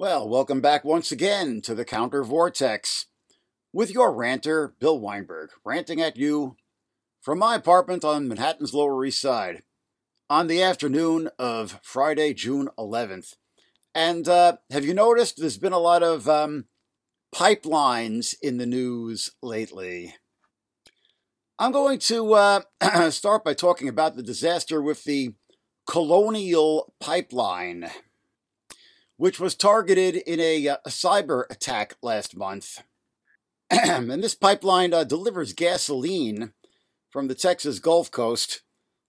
Well, welcome back once again to the Counter Vortex with your ranter, Bill Weinberg, ranting at you from my apartment on Manhattan's Lower East Side on the afternoon of Friday, June 11th. And uh, have you noticed there's been a lot of um, pipelines in the news lately? I'm going to uh, start by talking about the disaster with the Colonial Pipeline which was targeted in a, uh, a cyber attack last month. and this pipeline uh, delivers gasoline from the Texas Gulf Coast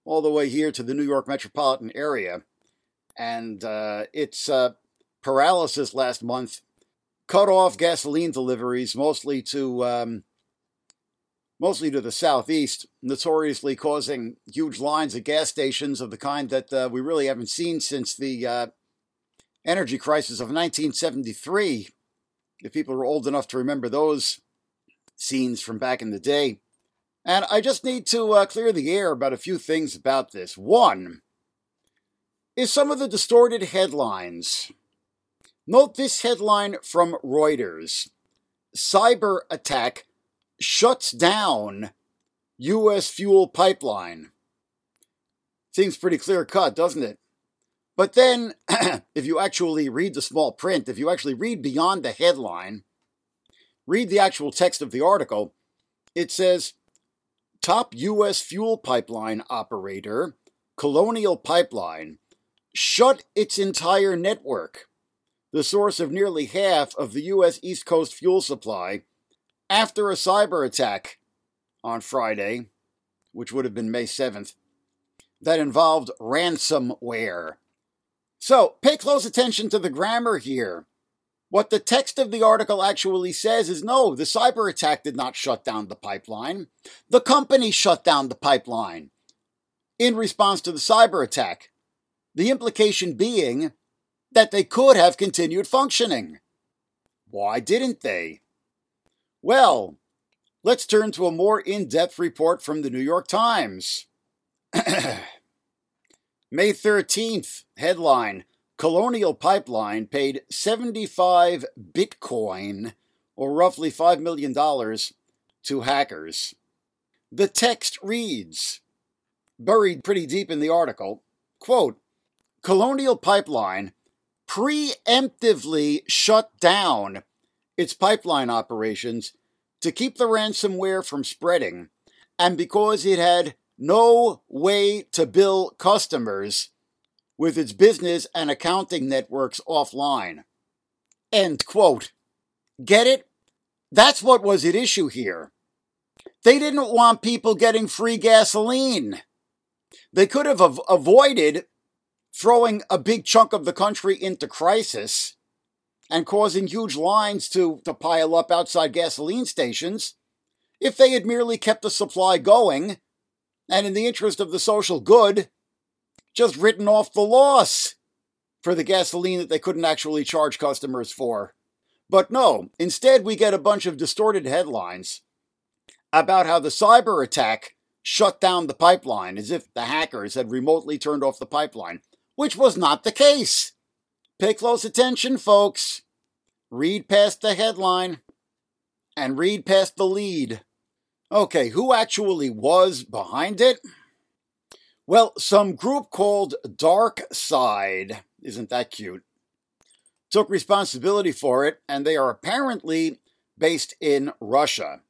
all the way here to the New York metropolitan area. And uh, its uh, paralysis last month cut off gasoline deliveries mostly to um, mostly to the southeast, notoriously causing huge lines at gas stations of the kind that uh, we really haven't seen since the uh, energy crisis of 1973, if people are old enough to remember those scenes from back in the day. And I just need to uh, clear the air about a few things about this. One is some of the distorted headlines. Note this headline from Reuters Cyber attack shuts down U.S. fuel pipeline. Seems pretty clear cut, doesn't it? But then, if you actually read the small print, if you actually read beyond the headline, read the actual text of the article, it says top U.S. fuel pipeline operator, Colonial Pipeline, shut its entire network, the source of nearly half of the U.S. East Coast fuel supply, after a cyber attack on Friday, which would have been May 7th, that involved ransomware. So pay close attention to the grammar here. What the text of the article actually says is no, the cyber attack did not shut down the pipeline. The company shut down the pipeline in response to the cyber attack. The implication being that they could have continued functioning. Why didn't they? Well, let's turn to a more in depth report from the New York Times. May 13th, headline Colonial Pipeline paid 75 Bitcoin, or roughly $5 million, to hackers. The text reads, buried pretty deep in the article, quote, Colonial Pipeline preemptively shut down its pipeline operations to keep the ransomware from spreading, and because it had no way to bill customers with its business and accounting networks offline. End quote. Get it? That's what was at issue here. They didn't want people getting free gasoline. They could have av- avoided throwing a big chunk of the country into crisis and causing huge lines to, to pile up outside gasoline stations if they had merely kept the supply going and in the interest of the social good, just written off the loss for the gasoline that they couldn't actually charge customers for. But no, instead, we get a bunch of distorted headlines about how the cyber attack shut down the pipeline as if the hackers had remotely turned off the pipeline, which was not the case. Pay close attention, folks. Read past the headline and read past the lead. Okay, who actually was behind it? Well, some group called Dark Side, isn't that cute, took responsibility for it, and they are apparently based in Russia.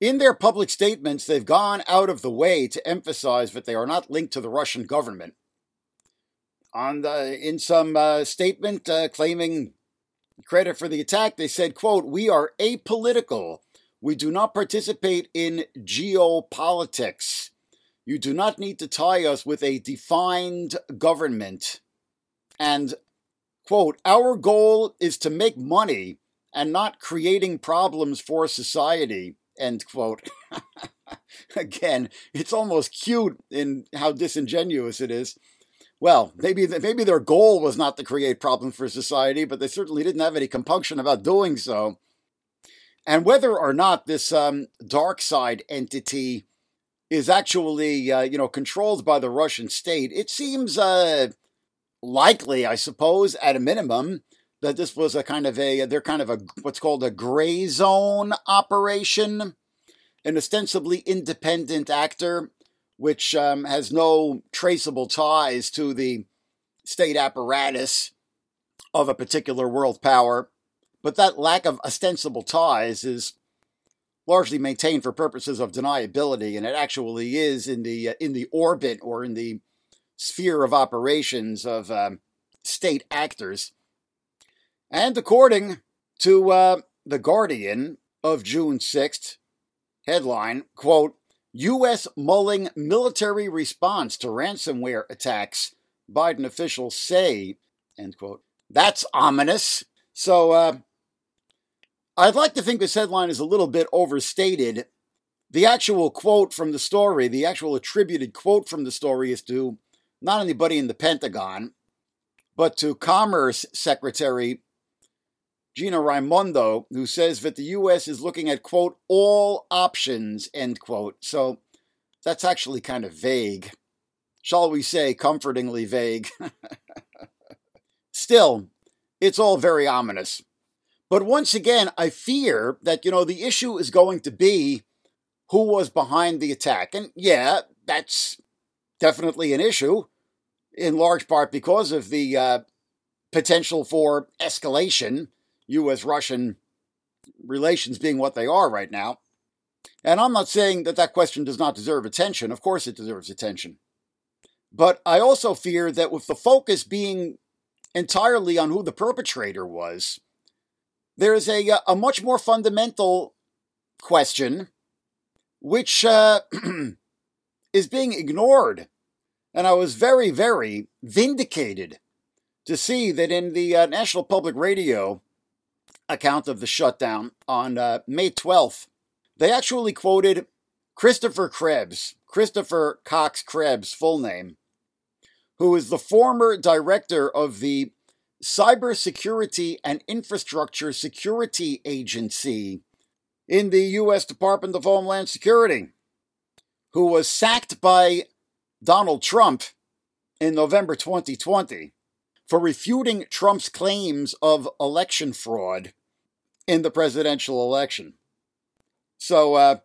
In their public statements, they've gone out of the way to emphasize that they are not linked to the Russian government. On the, in some uh, statement uh, claiming credit for the attack, they said, quote, We are apolitical we do not participate in geopolitics. You do not need to tie us with a defined government. And, quote, our goal is to make money and not creating problems for society, end quote. Again, it's almost cute in how disingenuous it is. Well, maybe maybe their goal was not to create problems for society, but they certainly didn't have any compunction about doing so. And whether or not this um, dark side entity is actually, uh, you know, controlled by the Russian state, it seems uh, likely, I suppose, at a minimum, that this was a kind of a they're kind of a what's called a gray zone operation, an ostensibly independent actor, which um, has no traceable ties to the state apparatus of a particular world power. But that lack of ostensible ties is largely maintained for purposes of deniability, and it actually is in the uh, in the orbit or in the sphere of operations of um, state actors. And according to uh, the Guardian of June sixth, headline quote: U.S. mulling military response to ransomware attacks. Biden officials say, end quote. That's ominous. So uh, I'd like to think this headline is a little bit overstated. The actual quote from the story, the actual attributed quote from the story, is to not anybody in the Pentagon, but to Commerce Secretary Gina Raimondo, who says that the U.S. is looking at, quote, all options, end quote. So that's actually kind of vague. Shall we say, comfortingly vague. Still, it's all very ominous. But once again, I fear that, you know, the issue is going to be who was behind the attack. And yeah, that's definitely an issue, in large part because of the uh, potential for escalation, U.S. Russian relations being what they are right now. And I'm not saying that that question does not deserve attention. Of course, it deserves attention. But I also fear that with the focus being entirely on who the perpetrator was, there's a, uh, a much more fundamental question which uh, is being ignored. And I was very, very vindicated to see that in the uh, National Public Radio account of the shutdown on uh, May 12th, they actually quoted Christopher Krebs, Christopher Cox Krebs, full name, who is the former director of the Cybersecurity and Infrastructure Security Agency in the U.S. Department of Homeland Security, who was sacked by Donald Trump in November 2020 for refuting Trump's claims of election fraud in the presidential election. So, uh,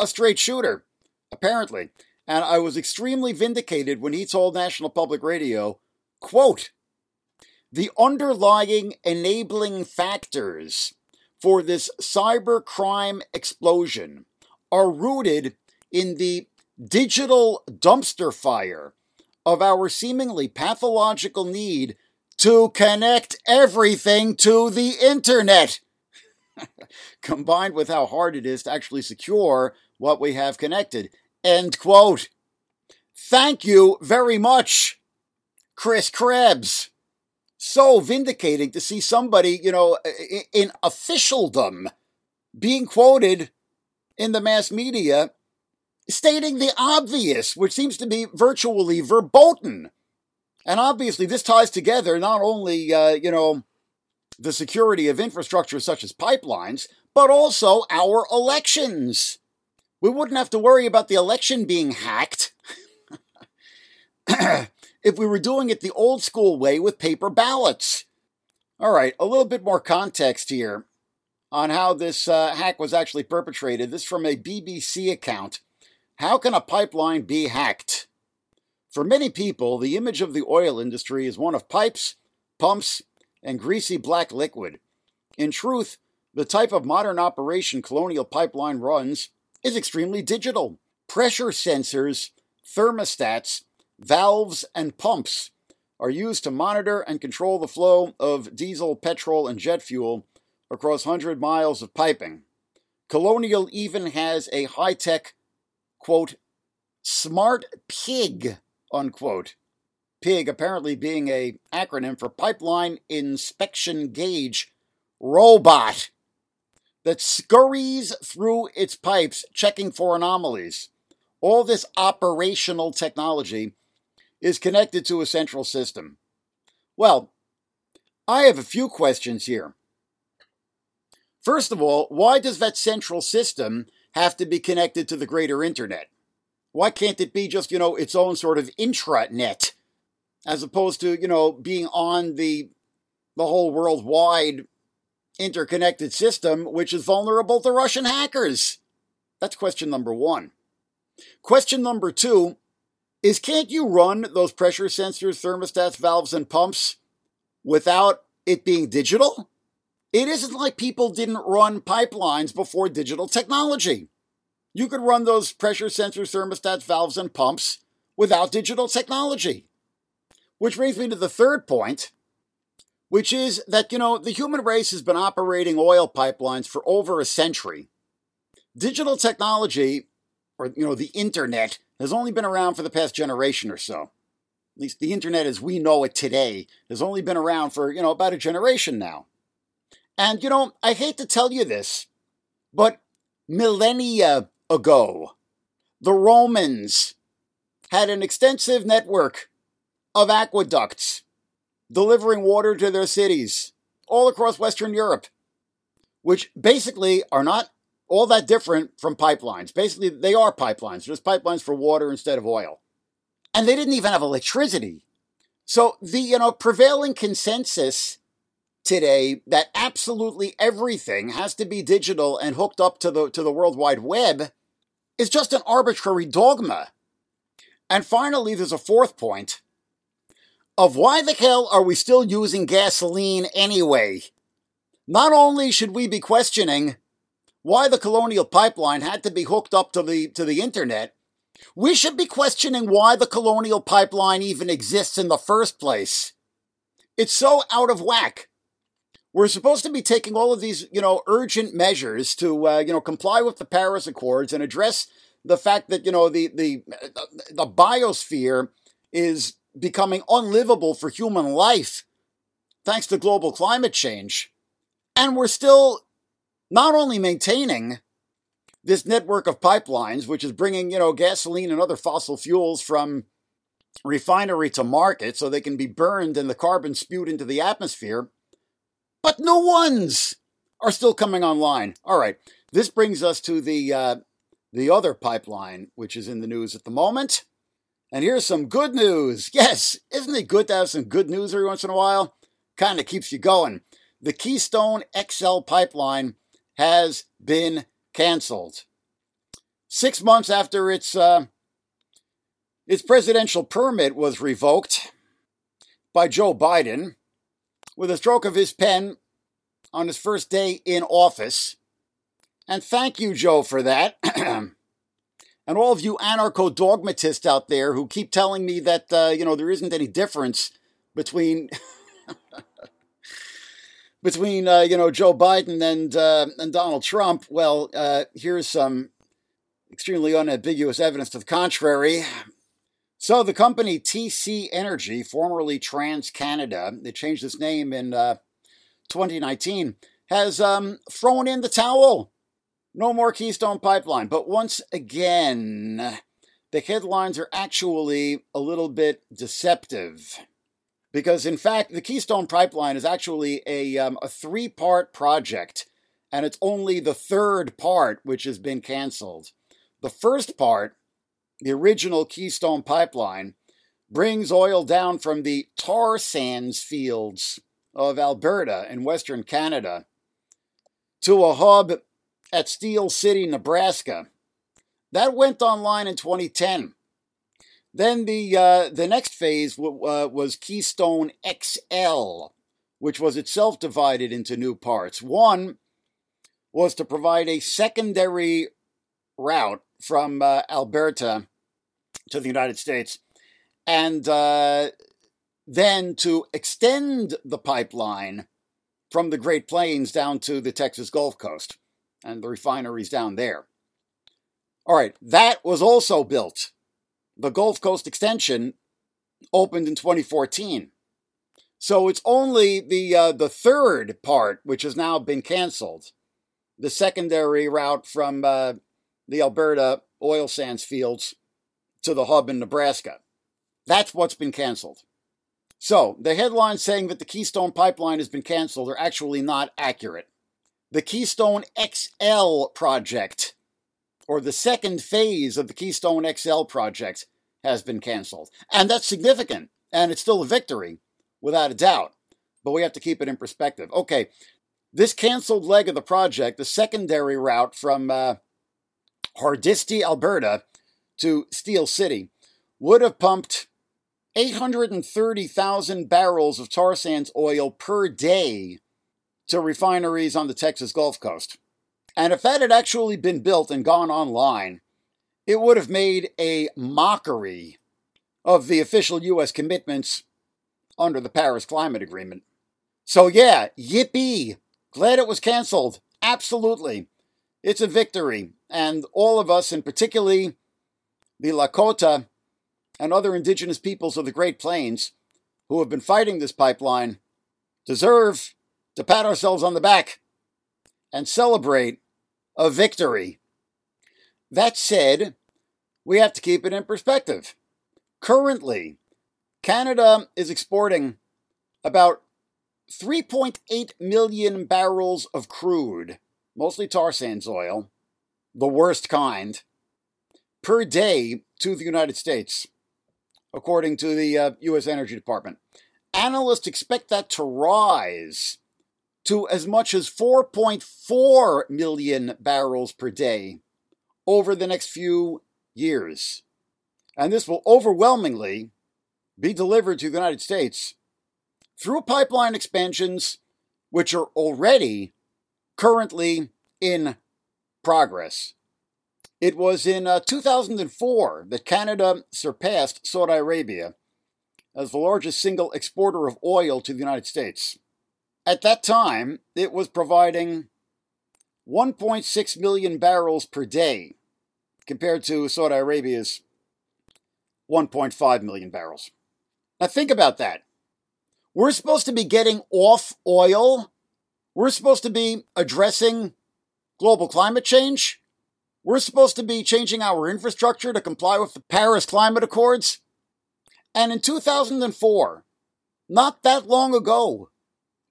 a straight shooter, apparently. And I was extremely vindicated when he told National Public Radio, quote, the underlying enabling factors for this cybercrime explosion are rooted in the digital dumpster fire of our seemingly pathological need to connect everything to the internet, combined with how hard it is to actually secure what we have connected. End quote. Thank you very much, Chris Krebs so vindicating to see somebody, you know, in officialdom being quoted in the mass media stating the obvious, which seems to be virtually verboten. And obviously, this ties together not only, uh, you know, the security of infrastructure such as pipelines, but also our elections. We wouldn't have to worry about the election being hacked. if we were doing it the old school way with paper ballots. All right, a little bit more context here on how this uh, hack was actually perpetrated. This from a BBC account. How can a pipeline be hacked? For many people, the image of the oil industry is one of pipes, pumps, and greasy black liquid. In truth, the type of modern operation Colonial Pipeline runs is extremely digital. Pressure sensors, thermostats, Valves and pumps are used to monitor and control the flow of diesel, petrol, and jet fuel across 100 miles of piping. Colonial even has a high tech, quote, smart pig, unquote. PIG apparently being a acronym for Pipeline Inspection Gauge Robot that scurries through its pipes checking for anomalies. All this operational technology is connected to a central system? Well, I have a few questions here. First of all, why does that central system have to be connected to the greater internet? Why can't it be just, you know, its own sort of intranet as opposed to, you know, being on the the whole worldwide interconnected system, which is vulnerable to Russian hackers? That's question number one. Question number two is can't you run those pressure sensors, thermostats, valves, and pumps without it being digital? It isn't like people didn't run pipelines before digital technology. You could run those pressure sensors, thermostats, valves, and pumps without digital technology. Which brings me to the third point, which is that, you know, the human race has been operating oil pipelines for over a century. Digital technology, or, you know, the internet, has only been around for the past generation or so. At least the internet as we know it today has only been around for, you know, about a generation now. And, you know, I hate to tell you this, but millennia ago, the Romans had an extensive network of aqueducts delivering water to their cities all across Western Europe, which basically are not all that different from pipelines. Basically, they are pipelines, just pipelines for water instead of oil. And they didn't even have electricity. So the you know prevailing consensus today that absolutely everything has to be digital and hooked up to the to the World Wide Web is just an arbitrary dogma. And finally, there's a fourth point of why the hell are we still using gasoline anyway? Not only should we be questioning why the colonial pipeline had to be hooked up to the to the internet, we should be questioning why the colonial pipeline even exists in the first place. It's so out of whack. We're supposed to be taking all of these, you know, urgent measures to, uh, you know, comply with the Paris Accords and address the fact that, you know, the the the biosphere is becoming unlivable for human life thanks to global climate change. And we're still not only maintaining this network of pipelines, which is bringing, you know, gasoline and other fossil fuels from refinery to market so they can be burned and the carbon spewed into the atmosphere, but new ones are still coming online. All right, this brings us to the uh, the other pipeline, which is in the news at the moment. And here's some good news. Yes, isn't it good to have some good news every once in a while? Kind of keeps you going. The Keystone XL pipeline has been canceled. Six months after its uh, its presidential permit was revoked by Joe Biden, with a stroke of his pen on his first day in office. And thank you, Joe, for that. and all of you anarcho dogmatists out there who keep telling me that uh, you know there isn't any difference between between uh, you know Joe Biden and uh, and Donald Trump. Well, uh, here's some extremely unambiguous evidence to the contrary. So the company TC Energy, formerly TransCanada, they changed its name in uh, 2019, has um, thrown in the towel no more Keystone Pipeline. But once again, the headlines are actually a little bit deceptive. Because, in fact, the Keystone Pipeline is actually a, um, a three part project, and it's only the third part which has been canceled. The first part, the original Keystone Pipeline, brings oil down from the tar sands fields of Alberta in Western Canada to a hub at Steele City, Nebraska. That went online in 2010. Then the uh, the next phase w- uh, was Keystone XL, which was itself divided into new parts. One was to provide a secondary route from uh, Alberta to the United States, and uh, then to extend the pipeline from the Great Plains down to the Texas Gulf Coast and the refineries down there. All right, that was also built. The Gulf Coast extension opened in 2014. So it's only the uh, the third part which has now been canceled, the secondary route from uh, the Alberta oil sands fields to the hub in Nebraska. That's what's been canceled. So the headlines saying that the Keystone Pipeline has been canceled are actually not accurate the Keystone XL project, or the second phase of the Keystone XL project, has been canceled. And that's significant, and it's still a victory, without a doubt. but we have to keep it in perspective. Okay, this canceled leg of the project, the secondary route from uh, Hardisty, Alberta to Steele City, would have pumped 830,000 barrels of tar sands oil per day to refineries on the Texas Gulf Coast. And if that had actually been built and gone online, it would have made a mockery of the official U.S. commitments under the Paris Climate Agreement. So, yeah, yippee! Glad it was canceled. Absolutely. It's a victory. And all of us, and particularly the Lakota and other indigenous peoples of the Great Plains who have been fighting this pipeline, deserve to pat ourselves on the back and celebrate a victory. That said, we have to keep it in perspective. Currently, Canada is exporting about 3.8 million barrels of crude, mostly tar sands oil, the worst kind, per day to the United States, according to the uh, U.S. Energy Department. Analysts expect that to rise to as much as 4.4 million barrels per day over the next few years. And this will overwhelmingly be delivered to the United States through pipeline expansions, which are already currently in progress. It was in uh, 2004 that Canada surpassed Saudi Arabia as the largest single exporter of oil to the United States. At that time, it was providing 1.6 million barrels per day compared to Saudi Arabia's 1.5 million barrels. Now, think about that. We're supposed to be getting off oil. We're supposed to be addressing global climate change. We're supposed to be changing our infrastructure to comply with the Paris Climate Accords. And in 2004, not that long ago,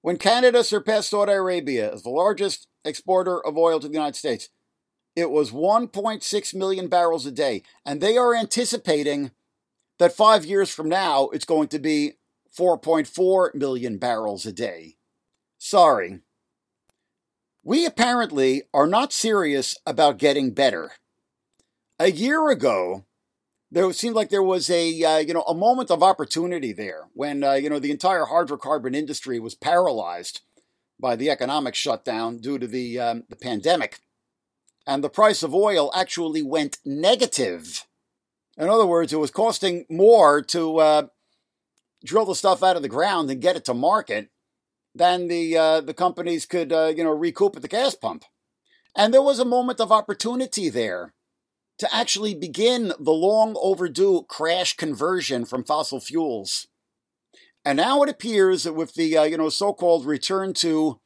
when Canada surpassed Saudi Arabia as the largest exporter of oil to the United States, it was 1.6 million barrels a day. And they are anticipating that five years from now, it's going to be 4.4 million barrels a day. Sorry. We apparently are not serious about getting better. A year ago, there seemed like there was a uh, you know a moment of opportunity there when uh, you know the entire hydrocarbon industry was paralyzed by the economic shutdown due to the um, the pandemic, and the price of oil actually went negative. In other words, it was costing more to uh, drill the stuff out of the ground and get it to market than the uh, the companies could uh, you know recoup at the gas pump. And there was a moment of opportunity there to actually begin the long overdue crash conversion from fossil fuels. And now it appears that with the uh, you know so-called return to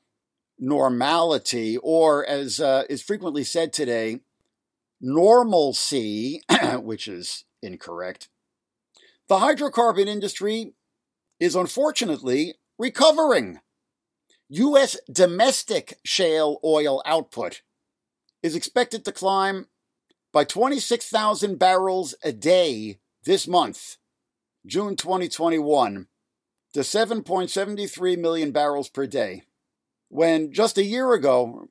normality, or as uh, is frequently said today, normalcy, which is incorrect, the hydrocarbon industry is unfortunately recovering. U.S. domestic shale oil output is expected to climb by 26,000 barrels a day this month, June 2021, to 7.73 million barrels per day, when just a year ago,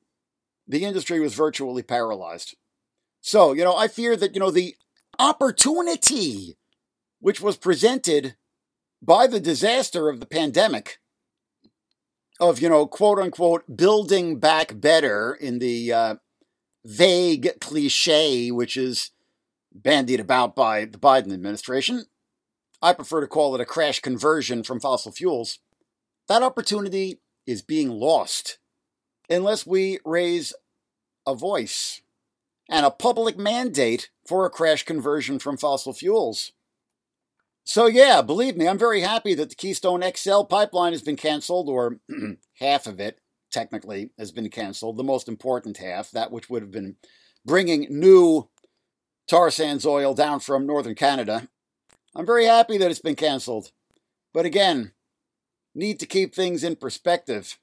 the industry was virtually paralyzed. So, you know, I fear that, you know, the opportunity which was presented by the disaster of the pandemic of, you know, quote unquote, building back better in the uh, vague cliche which is bandied about by the Biden administration. I prefer to call it a crash conversion from fossil fuels. That opportunity is being lost unless we raise a voice and a public mandate for a crash conversion from fossil fuels. So, yeah, believe me, I'm very happy that the Keystone XL pipeline has been canceled, or half of it technically has been canceled, the most important half, that which would have been bringing new tar sands oil down from northern Canada. I'm very happy that it's been canceled. But again, need to keep things in perspective.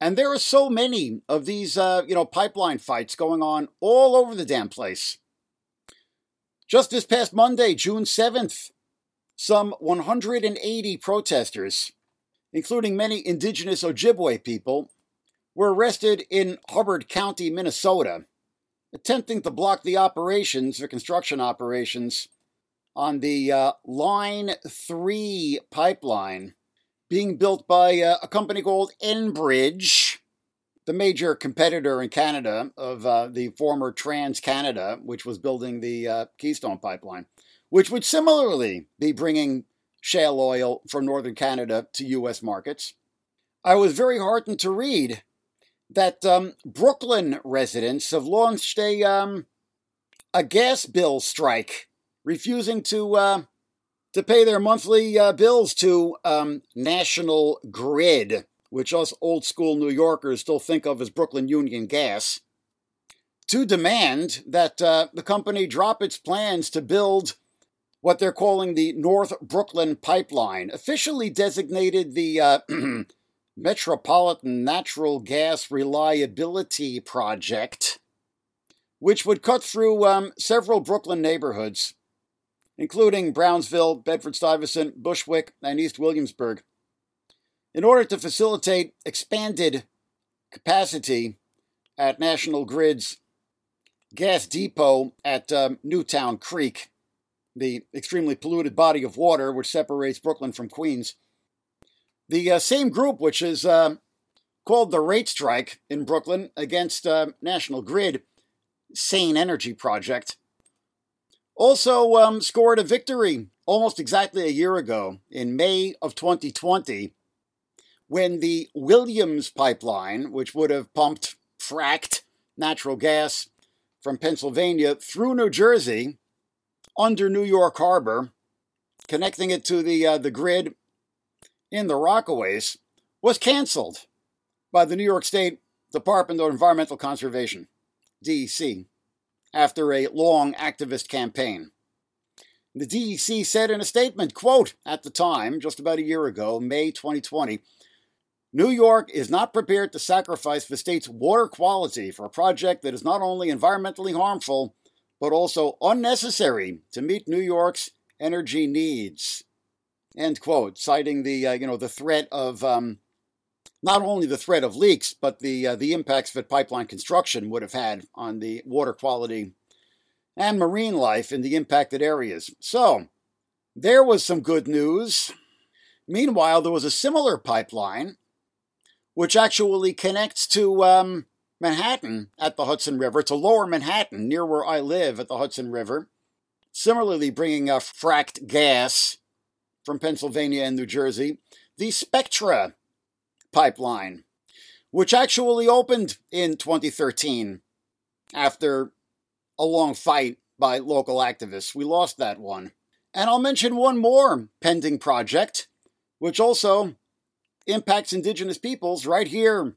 And there are so many of these, uh, you know, pipeline fights going on all over the damn place. Just this past Monday, June 7th, some 180 protesters including many indigenous Ojibwe people, were arrested in Hubbard County, Minnesota, attempting to block the operations, the construction operations, on the uh, Line 3 pipeline being built by uh, a company called Enbridge, the major competitor in Canada of uh, the former Trans Canada, which was building the uh, Keystone pipeline, which would similarly be bringing shale oil from northern Canada to U.S. markets. I was very heartened to read that um, Brooklyn residents have launched a um, a gas bill strike, refusing to uh, to pay their monthly uh, bills to um, National Grid, which us old school New Yorkers still think of as Brooklyn Union Gas, to demand that uh, the company drop its plans to build what they're calling the North Brooklyn Pipeline, officially designated the uh, Metropolitan Natural Gas Reliability Project, which would cut through um, several Brooklyn neighborhoods including Brownsville, Bedford Stuyvesant, Bushwick, and East Williamsburg. In order to facilitate expanded capacity at National Grid's gas depot at um, Newtown Creek, the extremely polluted body of water which separates Brooklyn from Queens, the uh, same group which is uh, called the Rate Strike in Brooklyn against uh, National Grid, Sane Energy Project, also um, scored a victory almost exactly a year ago in May of 2020 when the Williams pipeline, which would have pumped fracked natural gas from Pennsylvania through New Jersey under New York Harbor, connecting it to the uh, the grid in the Rockaways, was canceled by the New York State Department of Environmental Conservation, DEC after a long activist campaign. The DEC said in a statement, quote, at the time, just about a year ago, May 2020, New York is not prepared to sacrifice the state's water quality for a project that is not only environmentally harmful, but also unnecessary to meet New York's energy needs. End quote, citing the, uh, you know, the threat of um, not only the threat of leaks, but the uh, the impacts that pipeline construction would have had on the water quality and marine life in the impacted areas. So, there was some good news. Meanwhile, there was a similar pipeline which actually connects to um, Manhattan at the Hudson River, to lower Manhattan, near where I live at the Hudson River. Similarly, bringing a fracked gas from Pennsylvania and New Jersey. The Spectra pipeline, which actually opened in 2013 after a long fight by local activists. We lost that one. And I'll mention one more pending project, which also impacts indigenous peoples right here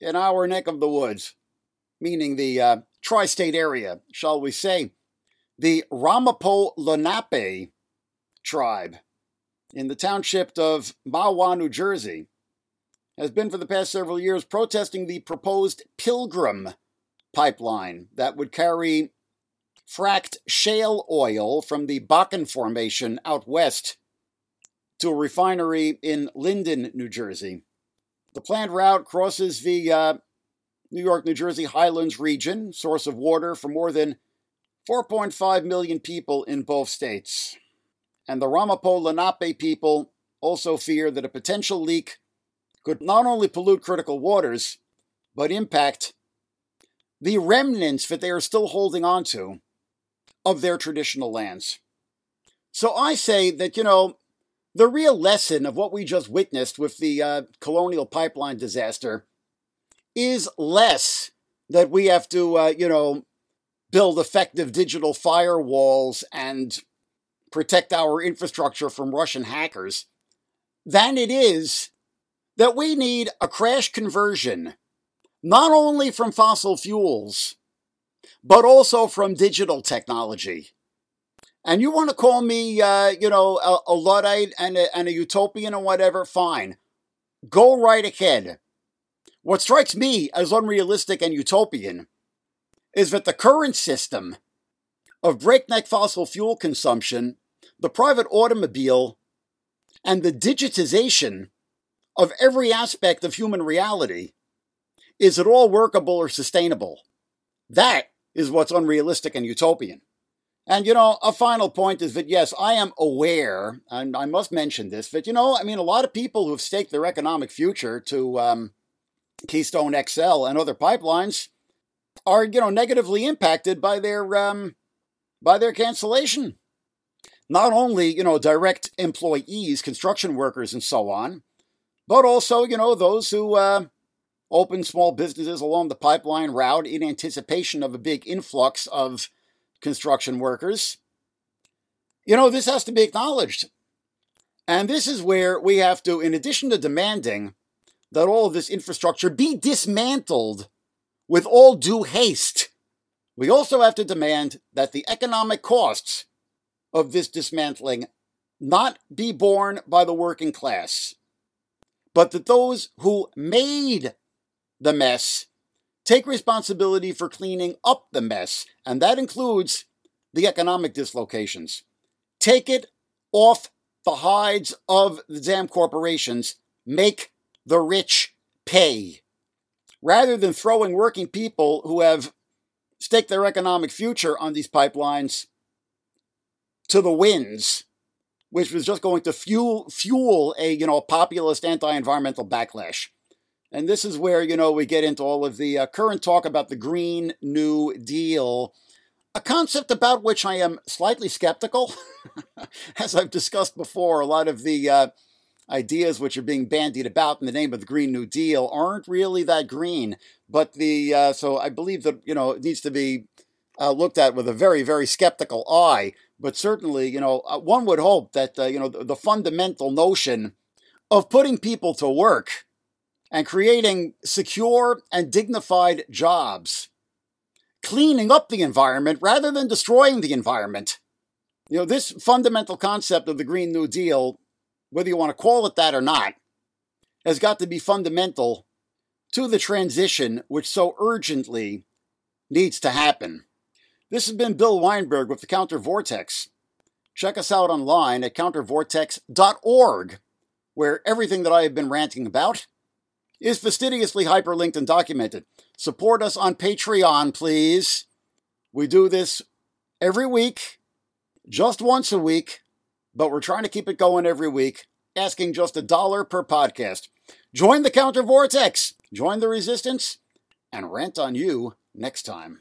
in our neck of the woods, meaning the uh, tri state area, shall we say. The Ramapo Lenape tribe in the township of Mahwah, New Jersey, has been for the past several years protesting the proposed Pilgrim pipeline that would carry fracked shale oil from the Bakken Formation out west to a refinery in Linden, New Jersey. The planned route crosses the uh, New York, New Jersey Highlands region, source of water for more than 4.5 million people in both states. And the Ramapo Lenape people also fear that a potential leak could not only pollute critical waters, but impact the remnants that they are still holding on to of their traditional lands. So I say that, you know, the real lesson of what we just witnessed with the uh, colonial pipeline disaster is less that we have to, uh, you know, build effective digital firewalls and protect our infrastructure from Russian hackers than it is that we need a crash conversion, not only from fossil fuels, but also from digital technology. And you want to call me, uh, you know, a, a Luddite and a, and a utopian or whatever, fine. Go right ahead. What strikes me as unrealistic and utopian is that the current system of breakneck fossil fuel consumption, the private automobile, and the digitization of every aspect of human reality. Is at all workable or sustainable? That is what's unrealistic and utopian. And, you know, a final point is that, yes, I am aware, and I must mention this, that, you know, I mean, a lot of people who have staked their economic future to um, Keystone XL and other pipelines are, you know, negatively impacted by their, um, by their cancellation. Not only, you know, direct employees, construction workers, and so on, but also, you know, those who uh, open small businesses along the pipeline route in anticipation of a big influx of construction workers. You know, this has to be acknowledged. And this is where we have to, in addition to demanding that all of this infrastructure be dismantled with all due haste, we also have to demand that the economic costs of this dismantling not be borne by the working class, but that those who made the mess take responsibility for cleaning up the mess, and that includes the economic dislocations. Take it off the hides of the damn corporations. Make the rich pay. Rather than throwing working people who have staked their economic future on these pipelines to the winds, which was just going to fuel fuel a you know populist anti-environmental backlash. And this is where, you know, we get into all of the uh, current talk about the Green New Deal, a concept about which I am slightly skeptical. As I've discussed before, a lot of the uh, ideas which are being bandied about in the name of the Green New Deal aren't really that green. But the, uh, so I believe that, you know, it needs to be uh, looked at with a very, very skeptical eye. But certainly, you know, uh, one would hope that, uh, you know, the, the fundamental notion of putting people to work and creating secure and dignified jobs, cleaning up the environment rather than destroying the environment. You know, this fundamental concept of the Green New Deal, whether you want to call it that or not, has got to be fundamental to the transition which so urgently needs to happen. This has been Bill Weinberg with the Counter Vortex. Check us out online at countervortex.org, where everything that I have been ranting about is fastidiously hyperlinked and documented. Support us on Patreon, please. We do this every week, just once a week, but we're trying to keep it going every week, asking just a dollar per podcast. Join the Counter Vortex, join the resistance, and rant on you next time.